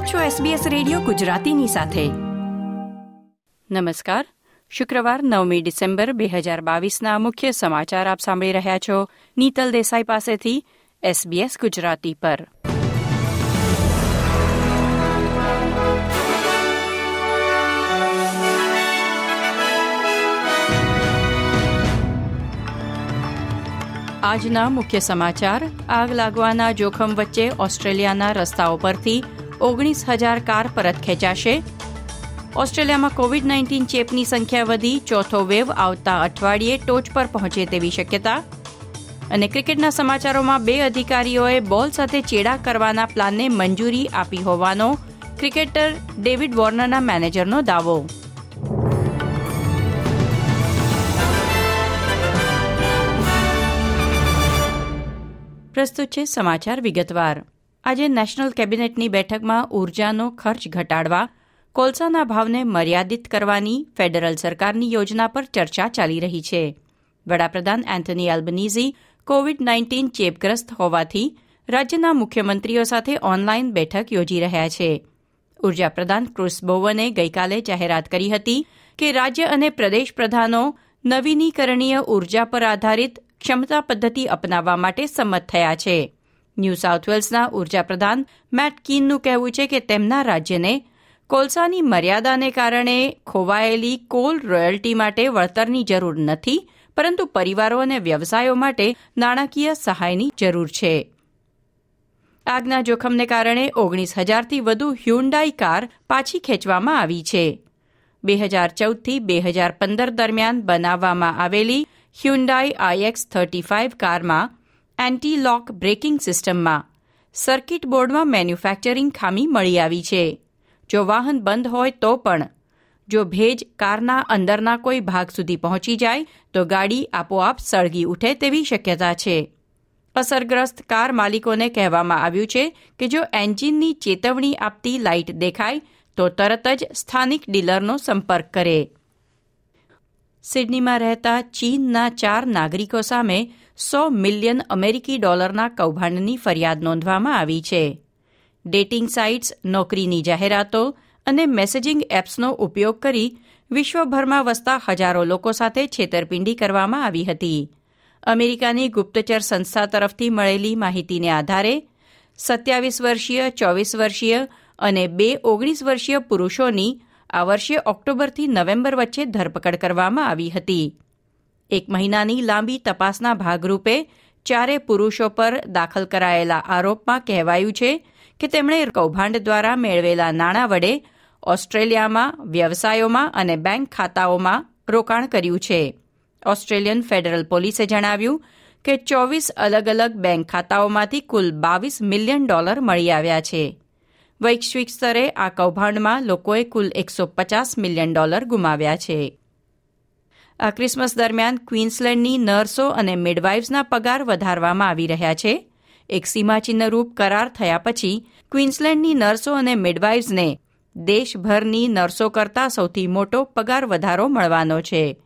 આપ છો SBS radio ગુજરાતીની સાથે. નમસ્કાર. શુક્રવાર નવમી ડિસેમ્બર બે હજાર બાવીસના મુખ્ય સમાચાર આપ સાંભળી રહ્યા છો. નીતલ દેસાઈ પાસેથી SBS ગુજરાતી પર. આજના મુખ્ય સમાચાર. આગ લાગવાના જોખમ વચ્ચે ઓસ્ટ્રેલિયાના રસ્તાઓ પરથી ઓગણીસ હજાર કાર પરત ખેંચાશે. ઓસ્ટ્રેલિયામાં કોવિડ નાઇન્ટીન ચેપની સંખ્યા વધી, ચોથો વેવ આવતા અઠવાડિયે ટોચ પર પહોંચે તેવી શક્યતા. અને ક્રિકેટના સમાચારોમાં બે અધિકારીઓએ બોલ સાથે ચેડા કરવાના પ્લાનને મંજૂરી આપી હોવાનો ક્રિકેટર ડેવિડ વોર્નરના મેનેજરનો દાવો. પ્રસ્તુત છે સમાચાર વિગતવાર. આજે નેશનલ કેબિનેટની બેઠકમાં ઉર્જાનો ખર્ચ ઘટાડવા, કોલસાના ભાવને મર્યાદિત કરવાની ફેડરલ સરકારની યોજના પર ચર્ચા ચાલી રહી છે. વડાપ્રધાન એન્થની એલ્બનીઝી કોવિડ નાઇન્ટીન ચેપગ્રસ્ત હોવાથી રાજ્યના મુખ્યમંત્રીઓ સાથે ઓનલાઇન બેઠક યોજી રહ્યા છે. ઊર્જા પ્રધાન ક્રુસ બોવને ગઈકાલે જાહેરાત કરી હતી કે રાજ્ય અને પ્રદેશ પ્રધાનો નવીનીકરણીય ઊર્જા પર આધારિત ક્ષમતા પદ્ધતિ અપનાવવા માટે સંમત થયા છે. ન્યૂ સાઉથ વેલ્સના ઊર્જા પ્રધાન મેટ કીનનું કહેવું છે કે તેમના રાજ્યને કોલસાની મર્યાદાને કારણે ખોવાયેલી કોલ રોયલ્ટી માટે વળતરની જરૂર નથી, પરંતુ પરિવારો અને વ્યવસાયો માટે નાણાકીય સહાયની જરૂર છે. આગના જોખમને કારણે ઓગણીસ હજારથી વધુ હ્યુન્ડાઈ કાર પાછી ખેંચવામાં આવી છે. બે હજાર ચૌદથી બે હજાર પંદર દરમિયાન બનાવવામાં આવેલી હ્યુન્ડાઈ આઈએક્સ થર્ટી ફાઇવ કારમાં એન્ટી લોક બ્રેકિંગ સિસ્ટમમાં સર્કિટ બોર્ડમાં મેન્યુફેક્ચરિંગ ખામી મળી આવી છે. જો વાહન બંધ હોય તો પણ. જો ભેજ કારના અંદરના કોઈ ભાગ સુધી પહોંચી જાય, તો ગાડી આપોઆપ સળગી ઉઠે તેવી શક્યતા છે. અસરગ્રસ્ત કાર માલિકોને કહેવામાં આવ્યું છે કે જો એન્જિનની ચેતવણી આપતી લાઇટ દેખાય, તો તરત જ સ્થાનિક ડીલરનો સંપર્ક કરે. સિડનીમાં રહેતા ચીનના ચાર નાગરિકો સામે સો મિલિયન અમેરિકી ડોલરના કૌભાંડની ફરિયાદ નોંધવામાં આવી છે. ડેટિંગ સાઇટ્સ, નોકરીની જાહેરાતો અને મેસેજિંગ એપ્સનો ઉપયોગ કરી વિશ્વભરમાં વસતા હજારો લોકો સાથે છેતરપિંડી કરવામાં આવી હતી. અમેરિકાની ગુપ્તચર સંસ્થા તરફથી મળેલી માહિતીને આધારે સત્યાવીસ વર્ષીય, ચોવીસ વર્ષીય અને બે ઓગણીસ વર્ષીય પુરુષોની આ વર્ષે ઓક્ટોબરથી નવેમ્બર વચ્ચે ધરપકડ કરવામાં આવી હતી. એક મહિનાની લાંબી તપાસના ભાગરૂપે ચારે પુરુષો પર દાખલ કરાયેલા આરોપમાં કહેવાયું છે કે તેમણે કૌભાંડ દ્વારા મેળવેલા નાણાં વડે ઓસ્ટ્રેલિયામાં, વ્યવસાયોમાં અને બેંક ખાતાઓમાં રોકાણ કર્યું છે. ઓસ્ટ્રેલિયન ફેડરલ પોલીસે જણાવ્યું કે ચોવીસ અલગ અલગ બેંક ખાતાઓમાંથી કુલ બાવીસ મિલિયન ડોલર મળી આવ્યા છે. વૈશ્વિક સ્તરે આ કૌભાંડમાં લોકોએ કુલ એકસો પચાસ મિલિયન ડોલર ગુમાવ્યા છે. આ ક્રિસમસ દરમિયાન ક્વીન્સલેન્ડની નર્સો અને મિડવાઇફ્સના પગાર વધારવામાં આવી રહ્યા છે. એક સીમાચિહ્નરૂપ કરાર થયા પછી ક્વીન્સલેન્ડની નર્સો અને મિડવાઇફ્સને દેશભરની નર્સો કરતાં સૌથી મોટો પગાર વધારો મળવાનો છે.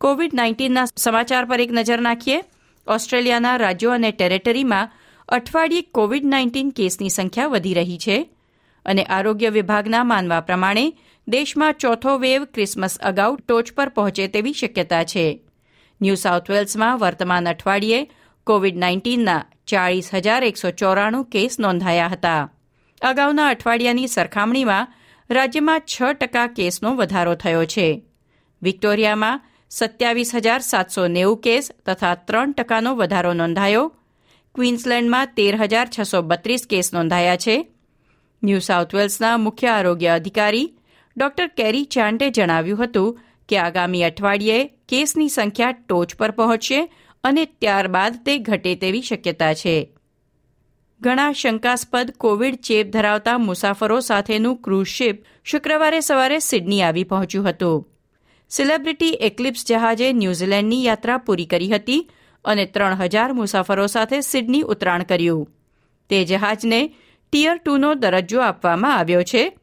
કોવિડ નાઇન્ટીનના સમાચાર પર એક નજર નાખીએ. ઓસ્ટ્રેલિયાના રાજ્યો અને ટેરેટરીમાં અઠવાડિયે કોવિડ નાઇન્ટીન કેસની સંખ્યા વધી રહી છે અને આરોગ્ય વિભાગના માનવા પ્રમાણે દેશમાં ચોથો વેવ ક્રિસમસ અગાઉ ટોચ પર પહોંચે તેવી શક્યતા છે. ન્યૂ સાઉથ વેલ્સમાં વર્તમાન અઠવાડિયે કોવિડ નાઇન્ટીનના ચાળીસ હજાર એકસો ચોરાણું કેસ નોંધાયા હતા. અગાઉના અઠવાડિયાની સરખામણીમાં રાજ્યમાં છ ટકા કેસનો વધારો થયો છે. વિક્ટોરિયામાં સત્યાવીસ હજાર સાતસો નેવું કેસ તથા ત્રણ ટકાનો વધારો નોંધાયો. ક્વીન્સલેન્ડમાં તેર હજાર છસો બત્રીસ કેસ નોંધાયા છે. ન્યૂ સાઉથ વેલ્સના મુખ્ય આરોગ્ય અધિકારી ડોક્ટર કેરી ચાન્ટે જણાવ્યું હતું કે આગામી અઠવાડિયે કેસની સંખ્યા ટોચ પર પહોંચશે અને ત્યારબાદ તે ઘટે તેવી શક્યતા છે. ઘણા શંકાસ્પદ કોવિડ ચેપ ધરાવતા મુસાફરો સાથેનું ક્રૂઝ શિપ શુક્રવારે સવારે સિડની આવી પહોંચ્યું હતું. સેલિબ્રિટી એક્લિપ્સ જહાજે ન્યૂઝીલેન્ડની યાત્રા પૂરી કરી હતી અને ત્રણ હજાર મુસાફરો સાથે સિડની ઉતરાણ કર્યું. તે જહાજને ટીયર ટુનો દરજ્જો આપવામાં આવ્યો છે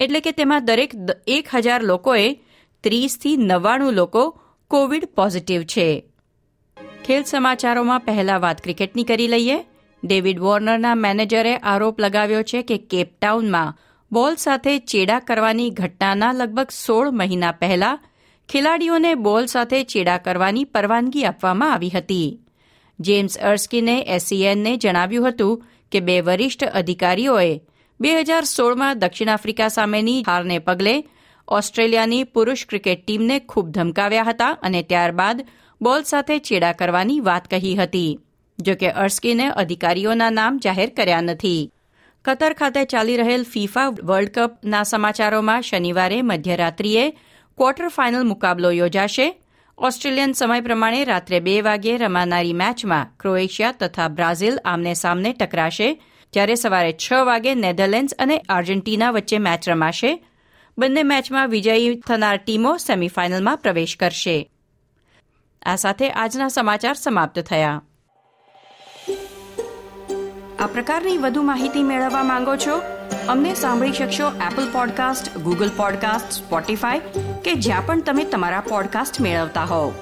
એટલે કે તેમાં દરેક એક હજાર લોકોએ ત્રીસથી નવ્વાણું લોકો કોવિડ પોઝિટિવ છે. ખેલ સમાચારોમાં પહેલા વાત ક્રિકેટની કરી લઈએ. ડેવિડ વોર્નરના મેનેજરે આરોપ લગાવ્યો છે કે કેપટાઉનમાં બોલ સાથે ચેડા કરવાની ઘટનાના લગભગ સોળ મહિના પહેલા ખેલાડીઓને બોલ સાથે ચેડા કરવાની પરવાનગી આપવામાં આવી હતી. જેમ્સ અર્સ્કીને એસસીએનને જણાવ્યું હતું કે બે વરિષ્ઠ અધિકારીઓએ બે હજાર સોળમાં દક્ષિણ આફ્રિકા સામેની હારને પગલે ઓસ્ટ્રેલિયાની પુરુષ ક્રિકેટ ટીમને ખૂબ ધમકાવ્યા હતા અને ત્યારબાદ બોલ સાથે ચેડા કરવાની વાત કહી હતી જોકે અર્સ્કીને અધિકારીઓના નામ જાહેર કર્યા નથી. કતર ખાતે ચાલી રહેલ ફીફા વર્લ્ડ કપના સમાચારોમાં શનિવારે મધ્યરાત્રિએ ક્વાર્ટર ફાઇનલ મુકાબલો યોજાશે. ઓસ્ટ્રેલિયન સમય પ્રમાણે રાત્રે બે વાગ્યે રમાનારી મેચમાં ક્રોએશિયા તથા બ્રાઝિલ આમને સામને ટકરાશે. જ્યારે સવારે છ વાગે નેધરલેન્ડ્સ અને આર્જેન્ટિના વચ્ચે મેચ રમાશે. બંને મેચમાં વિજયી થનાર ટીમો સેમીફાઇનલમાં પ્રવેશ કરશે. આ સાથે આજના સમાચાર સમાપ્ત થયા. આ પ્રકારની વધુ માહિતી મેળવવા માંગો છો? અમને સાંભળી શકશો Apple podcast Google podcast Spotify કે જ્યાં પણ તમે તમારા પોડકાસ્ટ મેળવતા હોવ.